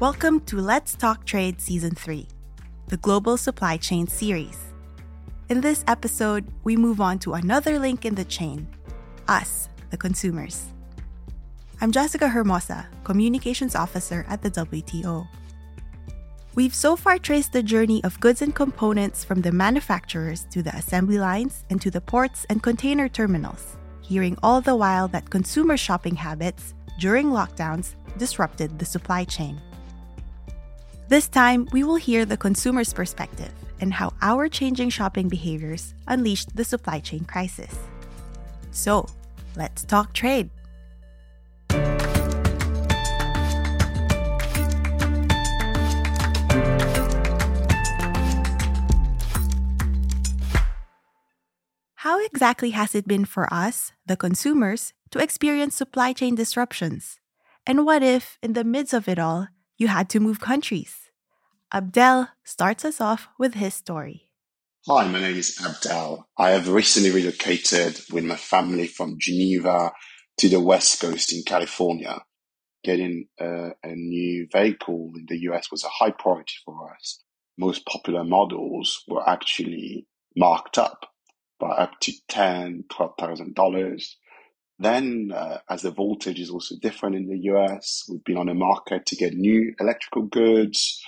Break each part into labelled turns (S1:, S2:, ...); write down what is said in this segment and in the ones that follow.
S1: Welcome to Let's Talk Trade Season 3, the Global Supply Chain series. In this episode, we move on to another link in the chain us, the consumers. I'm Jessica Hermosa, Communications Officer at the WTO. We've so far traced the journey of goods and components from the manufacturers to the assembly lines and to the ports and container terminals, hearing all the while that consumer shopping habits during lockdowns disrupted the supply chain. This time, we will hear the consumer's perspective and how our changing shopping behaviors unleashed the supply chain crisis. So, let's talk trade. How exactly has it been for us, the consumers, to experience supply chain disruptions? And what if, in the midst of it all, you had to move countries? Abdel starts us off with his story.
S2: Hi, my name is Abdel. I have recently relocated with my family from Geneva to the West Coast in California. Getting a, a new vehicle in the US was a high priority for us. Most popular models were actually marked up by up to ten, twelve thousand dollars. Then, uh, as the voltage is also different in the US, we've been on the market to get new electrical goods.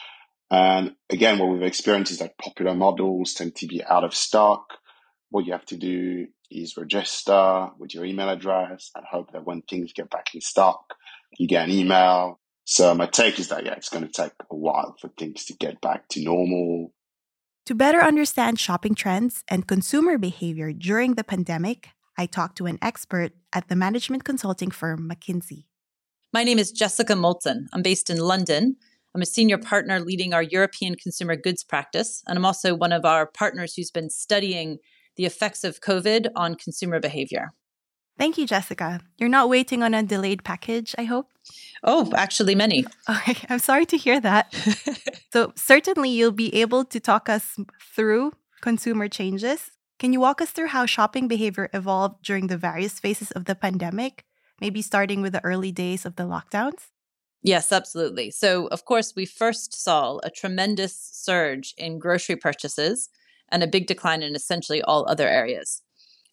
S2: And again, what we've experienced is that popular models tend to be out of stock. What you have to do is register with your email address and hope that when things get back in stock, you get an email. So my take is that, yeah, it's going to take a while for things to get back to normal.
S1: To better understand shopping trends and consumer behavior during the pandemic, I talked to an expert at the management consulting firm McKinsey.
S3: My name is Jessica Moulton. I'm based in London. I'm a senior partner leading our European consumer goods practice, and I'm also one of our partners who's been studying the effects of COVID on consumer behavior.
S1: Thank you, Jessica. You're not waiting on a delayed package, I hope?
S3: Oh, actually, many.
S1: Okay, I'm sorry to hear that. so, certainly, you'll be able to talk us through consumer changes. Can you walk us through how shopping behavior evolved during the various phases of the pandemic, maybe starting with the early days of the lockdowns?
S3: Yes, absolutely. So, of course, we first saw a tremendous surge in grocery purchases and a big decline in essentially all other areas.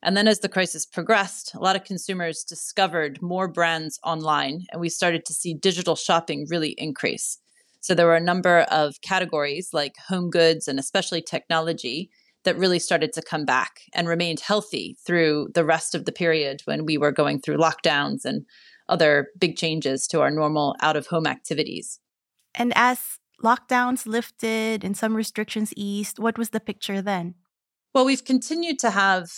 S3: And then as the crisis progressed, a lot of consumers discovered more brands online, and we started to see digital shopping really increase. So there were a number of categories like home goods and especially technology that really started to come back and remained healthy through the rest of the period when we were going through lockdowns and other big changes to our normal out of home activities.
S1: And as lockdowns lifted and some restrictions eased, what was the picture then?
S3: Well, we've continued to have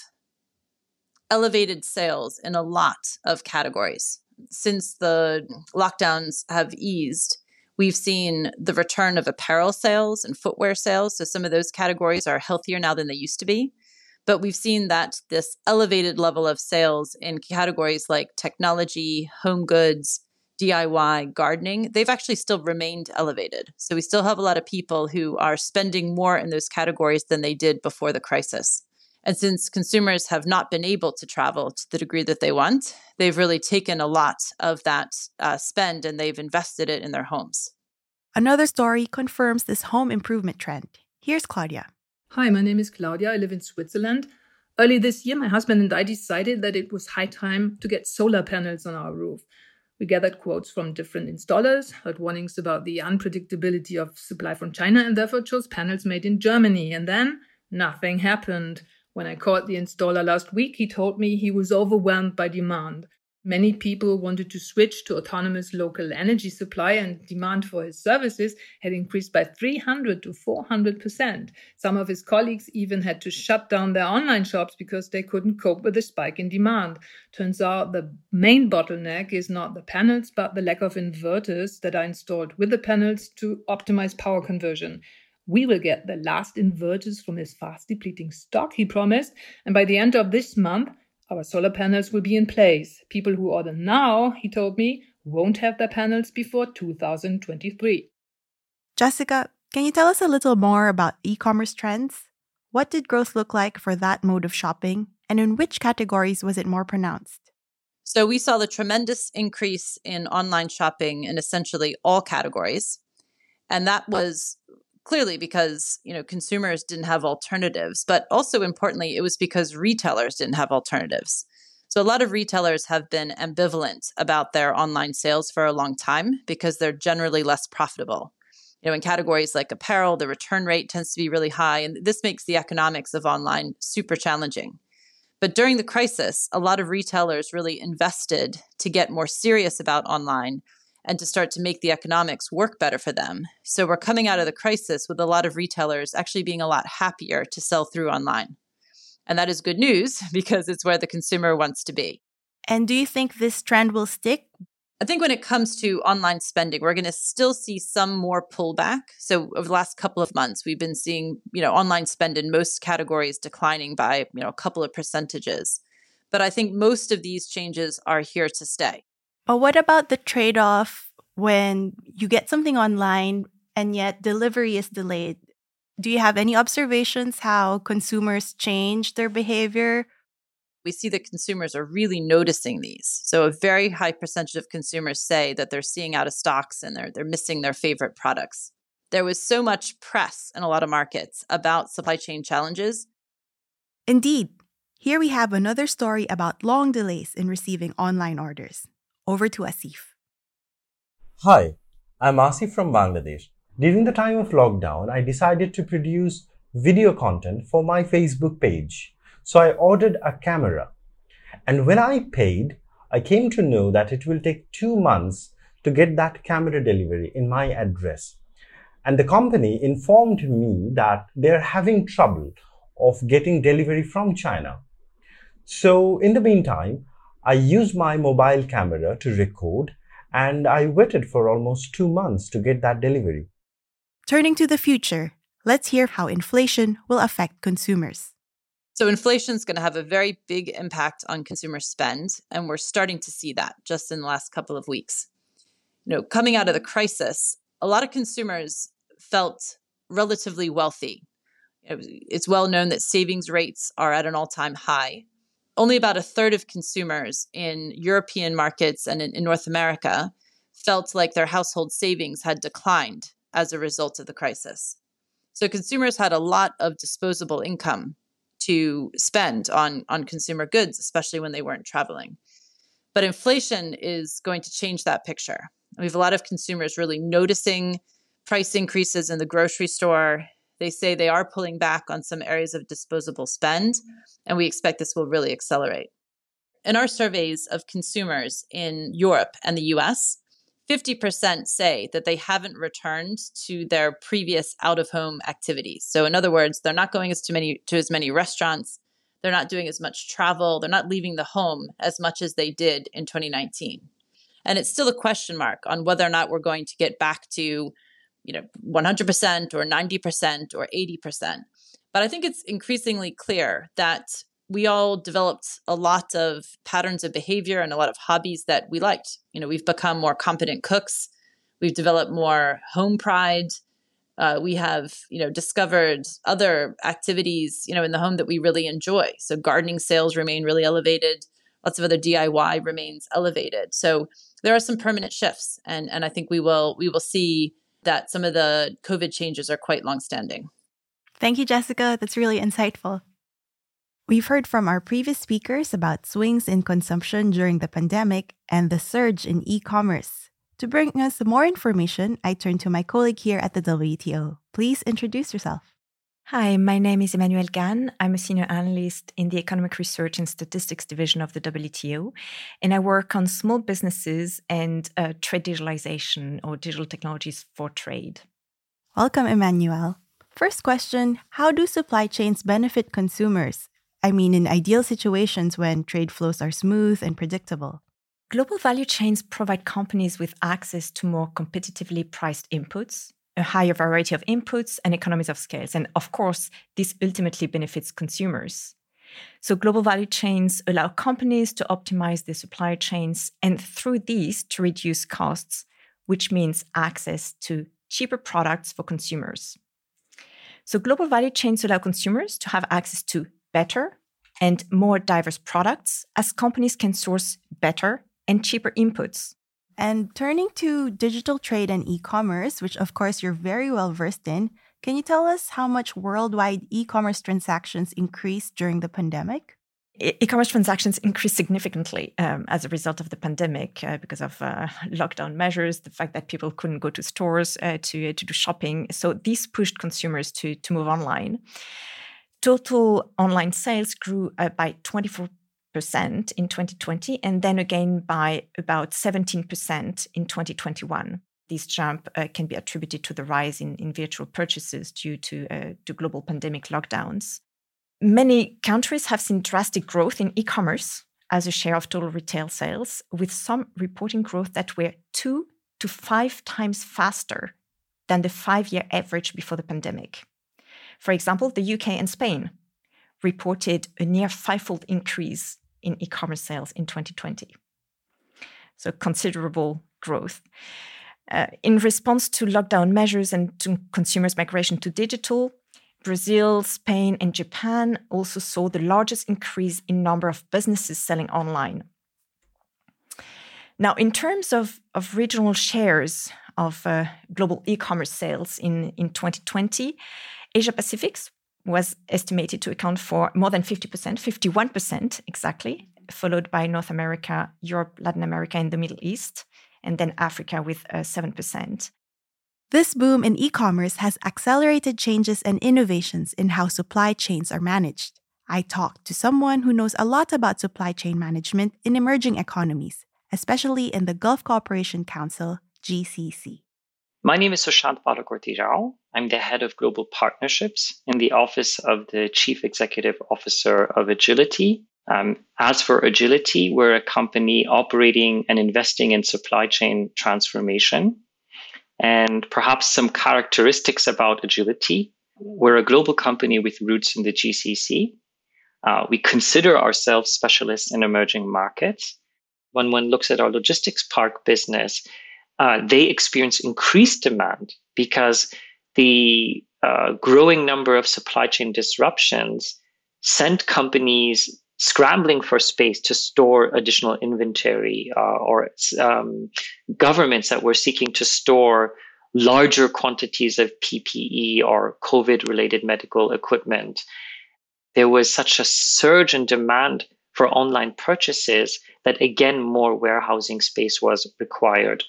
S3: elevated sales in a lot of categories. Since the lockdowns have eased, We've seen the return of apparel sales and footwear sales. So some of those categories are healthier now than they used to be. But we've seen that this elevated level of sales in categories like technology, home goods, DIY, gardening, they've actually still remained elevated. So we still have a lot of people who are spending more in those categories than they did before the crisis. And since consumers have not been able to travel to the degree that they want, they've really taken a lot of that uh, spend and they've invested it in their homes.
S1: Another story confirms this home improvement trend. Here's Claudia.
S4: Hi, my name is Claudia. I live in Switzerland. Early this year, my husband and I decided that it was high time to get solar panels on our roof. We gathered quotes from different installers, heard warnings about the unpredictability of supply from China, and therefore chose panels made in Germany. And then nothing happened. When I called the installer last week, he told me he was overwhelmed by demand. Many people wanted to switch to autonomous local energy supply, and demand for his services had increased by 300 to 400%. Some of his colleagues even had to shut down their online shops because they couldn't cope with the spike in demand. Turns out the main bottleneck is not the panels, but the lack of inverters that are installed with the panels to optimize power conversion. We will get the last inverters from his fast depleting stock, he promised, and by the end of this month, our solar panels will be in place. People who order now, he told me, won't have their panels before 2023.
S1: Jessica, can you tell us a little more about e commerce trends? What did growth look like for that mode of shopping, and in which categories was it more pronounced?
S3: So, we saw the tremendous increase in online shopping in essentially all categories. And that was clearly because, you know, consumers didn't have alternatives, but also importantly, it was because retailers didn't have alternatives. So a lot of retailers have been ambivalent about their online sales for a long time because they're generally less profitable. You know, in categories like apparel, the return rate tends to be really high, and this makes the economics of online super challenging. But during the crisis, a lot of retailers really invested to get more serious about online and to start to make the economics work better for them. So we're coming out of the crisis with a lot of retailers actually being a lot happier to sell through online. And that is good news because it's where the consumer wants to be.
S1: And do you think this trend will stick?
S3: I think when it comes to online spending, we're going to still see some more pullback. So over the last couple of months, we've been seeing, you know, online spend in most categories declining by, you know, a couple of percentages. But I think most of these changes are here to stay.
S1: But what about the trade-off when you get something online and yet delivery is delayed? Do you have any observations how consumers change their behavior
S3: we see that consumers are really noticing these. So a very high percentage of consumers say that they're seeing out of stocks and they're they're missing their favorite products. There was so much press in a lot of markets about supply chain challenges.
S1: Indeed. Here we have another story about long delays in receiving online orders. Over to Asif.
S5: Hi, I'm Asif from Bangladesh. During the time of lockdown, I decided to produce video content for my Facebook page. So I ordered a camera. And when I paid, I came to know that it will take two months to get that camera delivery in my address. And the company informed me that they're having trouble of getting delivery from China. So in the meantime, I used my mobile camera to record and I waited for almost two months to get that delivery.
S1: Turning to the future, let's hear how inflation will affect consumers.
S3: So inflation is going to have a very big impact on consumer spend, and we're starting to see that just in the last couple of weeks. You know, coming out of the crisis, a lot of consumers felt relatively wealthy. It's well known that savings rates are at an all-time high. Only about a third of consumers in European markets and in, in North America felt like their household savings had declined as a result of the crisis. So consumers had a lot of disposable income to spend on on consumer goods, especially when they weren't traveling. But inflation is going to change that picture. We have a lot of consumers really noticing price increases in the grocery store. They say they are pulling back on some areas of disposable spend, and we expect this will really accelerate. In our surveys of consumers in Europe and the US, 50% say that they haven't returned to their previous out of home activities. So in other words, they're not going as to many to as many restaurants, they're not doing as much travel, they're not leaving the home as much as they did in 2019. And it's still a question mark on whether or not we're going to get back to, you know, 100% or 90% or 80%. But I think it's increasingly clear that we all developed a lot of patterns of behavior and a lot of hobbies that we liked. You know, we've become more competent cooks. We've developed more home pride. Uh, we have, you know, discovered other activities, you know, in the home that we really enjoy. So gardening sales remain really elevated. Lots of other DIY remains elevated. So there are some permanent shifts, and and I think we will we will see that some of the COVID changes are quite longstanding.
S1: Thank you, Jessica. That's really insightful. We've heard from our previous speakers about swings in consumption during the pandemic and the surge in e commerce. To bring us more information, I turn to my colleague here at the WTO. Please introduce yourself.
S6: Hi, my name is Emmanuelle Ganne. I'm a senior analyst in the Economic Research and Statistics Division of the WTO, and I work on small businesses and uh, trade digitalization or digital technologies for trade.
S1: Welcome, Emmanuelle. First question How do supply chains benefit consumers I mean, in ideal situations when trade flows are smooth and predictable.
S6: Global value chains provide companies with access to more competitively priced inputs, a higher variety of inputs, and economies of scale. And of course, this ultimately benefits consumers. So, global value chains allow companies to optimize their supply chains and through these to reduce costs, which means access to cheaper products for consumers. So, global value chains allow consumers to have access to better and more diverse products as companies can source better and cheaper inputs.
S1: And turning to digital trade and e commerce, which of course you're very well versed in, can you tell us how much worldwide e commerce transactions increased during the pandemic?
S6: E-commerce transactions increased significantly um, as a result of the pandemic uh, because of uh, lockdown measures, the fact that people couldn't go to stores uh, to to do shopping. So this pushed consumers to to move online. Total online sales grew uh, by twenty four percent in 2020, and then again by about seventeen percent in 2021 this jump uh, can be attributed to the rise in, in virtual purchases due to, uh, to global pandemic lockdowns. Many countries have seen drastic growth in e commerce as a share of total retail sales, with some reporting growth that were two to five times faster than the five year average before the pandemic. For example, the UK and Spain reported a near fivefold increase in e commerce sales in 2020. So, considerable growth. Uh, in response to lockdown measures and to consumers' migration to digital, Brazil, Spain, and Japan also saw the largest increase in number of businesses selling online. Now, in terms of, of regional shares of uh, global e-commerce sales in, in 2020, Asia Pacific was estimated to account for more than 50%, 51% exactly, followed by North America, Europe, Latin America, and the Middle East, and then Africa with uh, 7%.
S1: This boom in e commerce has accelerated changes and innovations in how supply chains are managed. I talked to someone who knows a lot about supply chain management in emerging economies, especially in the Gulf Cooperation Council, GCC.
S7: My name is Sushant Balakortirao. I'm the head of global partnerships in the office of the chief executive officer of Agility. Um, as for Agility, we're a company operating and investing in supply chain transformation and perhaps some characteristics about agility. We're a global company with roots in the GCC. Uh, we consider ourselves specialists in emerging markets. When one looks at our logistics park business, uh, they experience increased demand because the uh, growing number of supply chain disruptions sent companies scrambling for space to store additional inventory uh, or um, governments that were seeking to store larger quantities of PPE or COVID related medical equipment. There was such a surge in demand for online purchases that again, more warehousing space was required.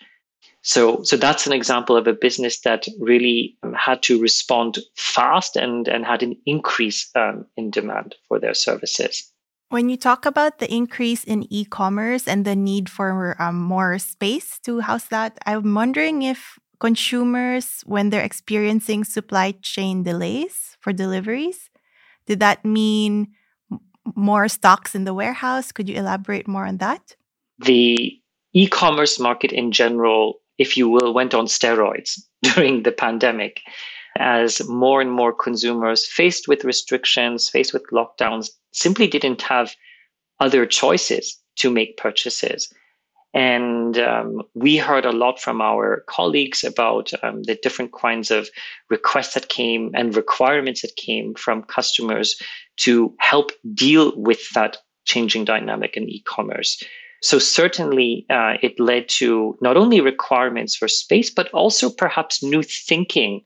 S7: So, so that's an example of a business that really had to respond fast and, and had an increase um, in demand for their services.
S1: When you talk about the increase in e commerce and the need for um, more space to house that, I'm wondering if consumers, when they're experiencing supply chain delays for deliveries, did that mean more stocks in the warehouse? Could you elaborate more on that?
S7: The e commerce market in general, if you will, went on steroids during the pandemic as more and more consumers faced with restrictions, faced with lockdowns, simply didn't have other choices to make purchases. And um, we heard a lot from our colleagues about um, the different kinds of requests that came and requirements that came from customers to help deal with that changing dynamic in e commerce. So, certainly, uh, it led to not only requirements for space, but also perhaps new thinking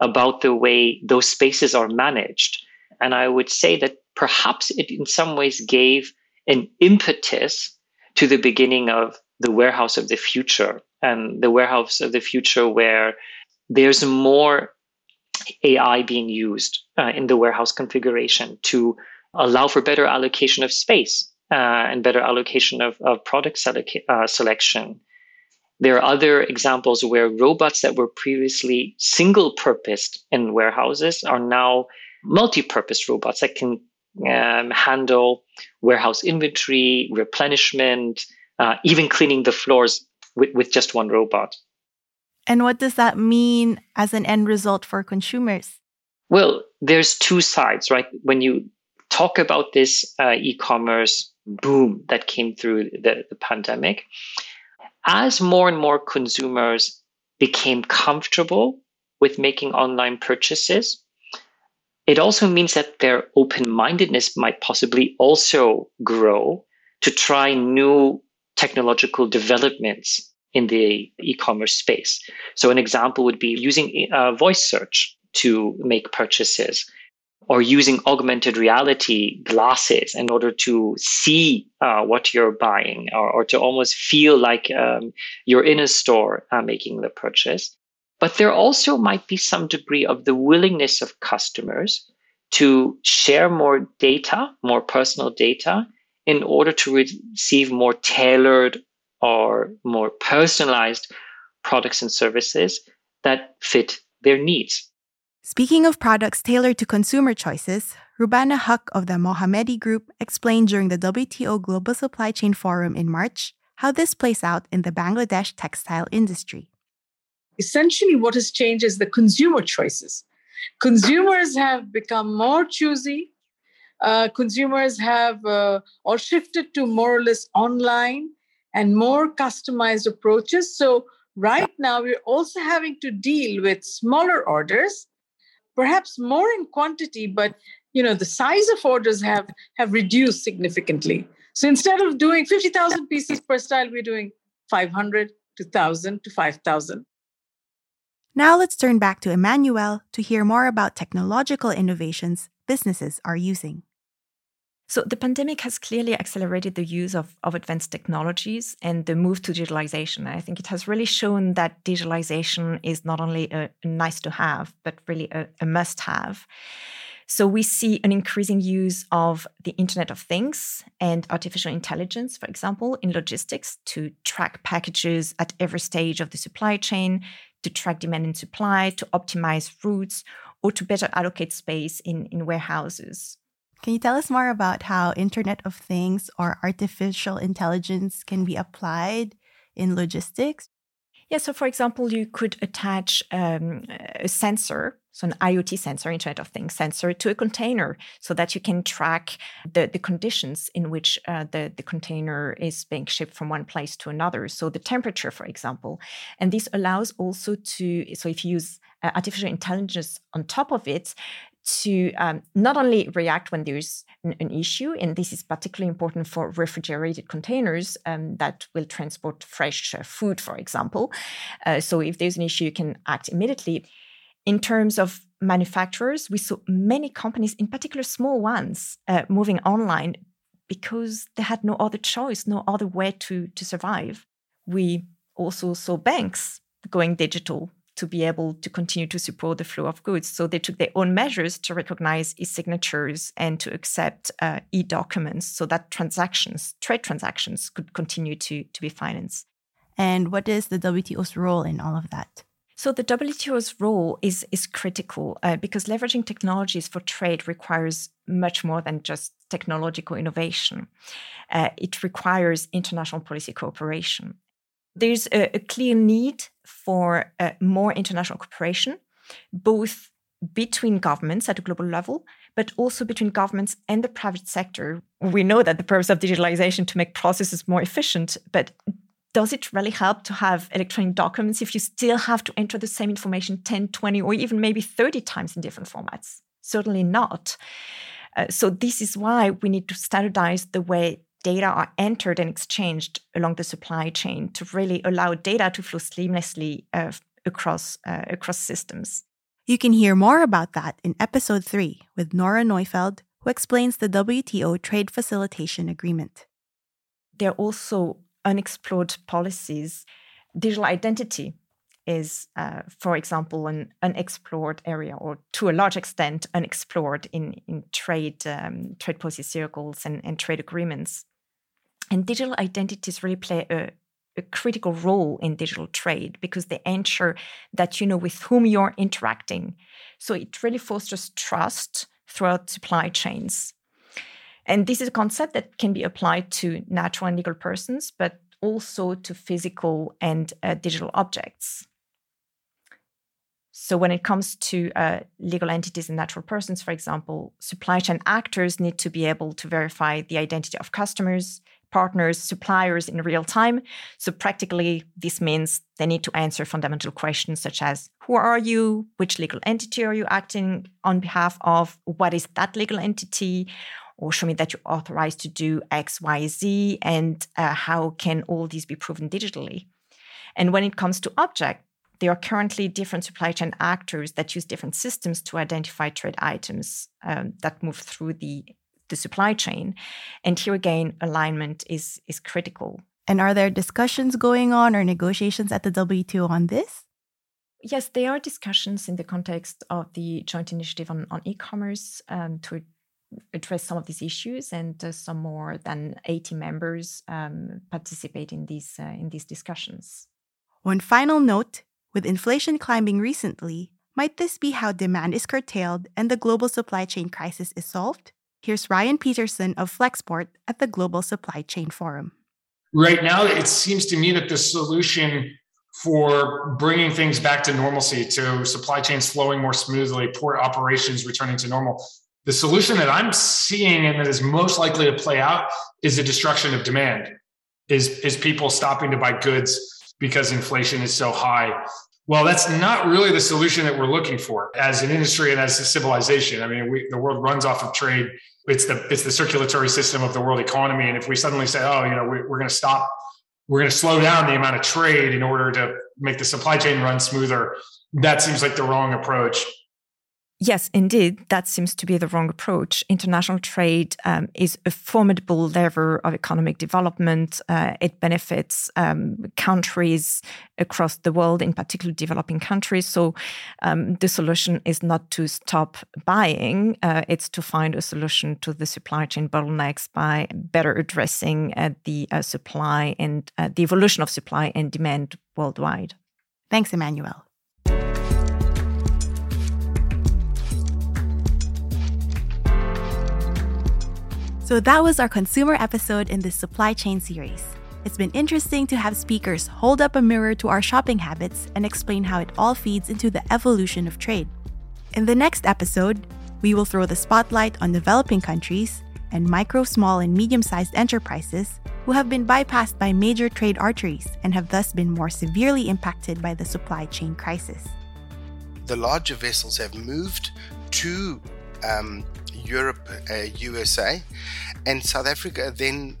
S7: about the way those spaces are managed. And I would say that perhaps it in some ways gave an impetus to the beginning of the warehouse of the future and the warehouse of the future where there's more AI being used uh, in the warehouse configuration to allow for better allocation of space and better allocation of, of product uh, selection there are other examples where robots that were previously single purposed in warehouses are now multi purpose robots that can um, handle warehouse inventory, replenishment, uh, even cleaning the floors with, with just one robot.
S1: And what does that mean as an end result for consumers?
S7: Well, there's two sides, right? When you talk about this uh, e commerce boom that came through the, the pandemic, as more and more consumers became comfortable with making online purchases, it also means that their open mindedness might possibly also grow to try new technological developments in the e-commerce space. So an example would be using uh, voice search to make purchases or using augmented reality glasses in order to see uh, what you're buying or, or, to almost feel like um, you're in a store uh, making the purchase. But there also might be some degree of the willingness of customers to share more data, more personal data, in order to receive more tailored or more personalized products and services that fit their needs.
S1: Speaking of products tailored to consumer choices, Rubana Huq of the Mohammadi Group explained during the WTO Global Supply Chain Forum in March how this plays out in the Bangladesh textile industry.
S8: Essentially, what has changed is the consumer choices. Consumers have become more choosy. Uh, consumers have uh, shifted to more or less online and more customized approaches. So, right now, we're also having to deal with smaller orders perhaps more in quantity, but you know the size of orders have have reduced significantly. So instead of doing 50,000 pieces per style, we're doing 500 to 1,000 to 5,000.
S1: Now let's turn back to Emmanuelle to hear more about technological innovations businesses are using.
S6: So, the pandemic has clearly accelerated the use of, of advanced technologies and the move to digitalization. I think it has really shown that digitalization is not only a, nice to have, but really a, a must have. So, we see an increasing use of the Internet of Things and artificial intelligence, for example, in logistics to track packages at every stage of the supply chain, to track demand and supply, to optimize routes, or to better allocate space in, in warehouses.
S1: Can you tell us more about how Internet of Things or artificial intelligence can be applied in logistics?
S6: Yeah, so for example, you could attach um, a sensor, so an IoT sensor, Internet of Things sensor, to a container so that you can track the, the conditions in which uh, the, the container is being shipped from one place to another. So the temperature, for example. And this allows also to, so if you use uh, artificial intelligence on top of it, to um, not only react when there's an, an, issue, and this is particularly important for refrigerated containers um, that will transport fresh uh, food, for example. Uh, so if there's an issue, you can act immediately. In terms of manufacturers, we saw many companies, in particular small ones, uh, moving online because they had no other choice, no other way to, to survive. We also saw banks going digital to be able to continue to support the flow of goods. So they took their own measures to recognize e-signatures and to accept uh, e-documents so that transactions, trade transactions, could continue to, to be financed.
S1: And what is the WTO's role in all of that?
S6: So the WTO's role is is critical uh, because leveraging technologies for trade requires much more than just technological innovation. Uh, it requires international policy cooperation there's a, a clear need for more international cooperation, both between governments at a global level, but also between governments and the private sector. We know that the purpose of digitalization to make processes more efficient, but does it really help to have electronic documents if you still have to enter the same information 10, 20, or even maybe 30 times in different formats? Certainly not. Uh, so, this is why we need to standardize the way data are entered and exchanged along the supply chain to really allow data to flow seamlessly uh, across uh, across systems.
S1: You can hear more about that in episode 3 with Nora Neufeld, who explains the WTO Trade Facilitation Agreement.
S6: There are also unexplored policies. Digital identity is, uh, for example, an unexplored area, or to a large extent, unexplored in, in trade um, trade policy circles and, and trade agreements. And digital identities really play a, a critical role in digital trade because they ensure that you know with whom you're interacting. So it really fosters trust throughout supply chains. And this is a concept that can be applied to natural and legal persons, but also to physical and uh, digital objects. So, when it comes to uh, legal entities and natural persons, for example, supply chain actors need to be able to verify the identity of customers, partners, suppliers in real time. So, practically, this means they need to answer fundamental questions such as Who are you? Which legal entity are you acting on behalf of? What is that legal entity? Or show me that you're authorized to do X, Y, Z, and uh, how can all these be proven digitally? And when it comes to object, there are currently different supply chain actors that use different systems to identify trade items um, that move through the, the supply chain. And here again, alignment is, is critical.
S1: And are there discussions going on or negotiations at the WTO on this?
S6: Yes, there are discussions in the context of the joint initiative on, on e commerce um, to address some of these issues, and uh, some more than 80 members um, participate in these, uh, in these discussions.
S1: One final note with inflation climbing recently, might this be how demand is curtailed and the global supply chain crisis is solved? Here's Ryan Peterson of Flexport at the Global Supply Chain Forum.
S9: Right now, it seems to me that the solution for bringing things back to normalcy, to supply chains flowing more smoothly, port operations returning to normal, the solution that I'm seeing and that is most likely to play out is the destruction of demand, is, is people stopping to buy goods because inflation is so high well, that's not really the solution that we're looking for as an industry and as a civilization. I mean, we, the world runs off of trade. It's the it's the circulatory system of the world economy. And if we suddenly say, oh, you know, we, we're going to stop, we're going to slow down the amount of trade in order to make the supply chain run smoother, that seems like the wrong approach.
S6: Yes, indeed, that seems to be the wrong approach. International trade um, is a formidable lever of economic development. Uh, it benefits um, countries across the world, in particular developing countries. So um, the solution is not to stop buying, uh, it's to find a solution to the supply chain bottlenecks by better addressing uh, the uh, supply and uh, the evolution of supply and demand worldwide.
S1: Thanks, Emmanuelle. So that was our consumer episode in this supply chain series. It's been interesting to have speakers hold up a mirror to our shopping habits and explain how it all feeds into the evolution of trade. In the next episode, we will throw the spotlight on developing countries and micro, small, and medium sized enterprises who have been bypassed by major trade arteries and have thus been more severely impacted by the supply chain crisis.
S10: The larger vessels have moved to um, Europe, uh, USA, and South Africa. Then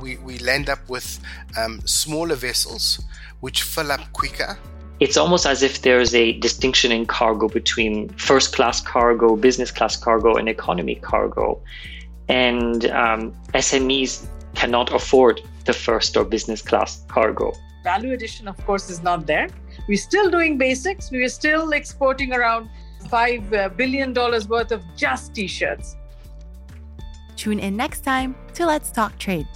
S10: we, we land up with um, smaller vessels which fill up quicker.
S7: It's almost as if there's a distinction in cargo between first class cargo, business class cargo, and economy cargo. And um, SMEs cannot afford the first or business class cargo.
S8: Value addition, of course, is not there. We're still doing basics. We're still exporting around $5 uh, billion worth of just t shirts.
S1: Tune in next time to Let's Talk Trade.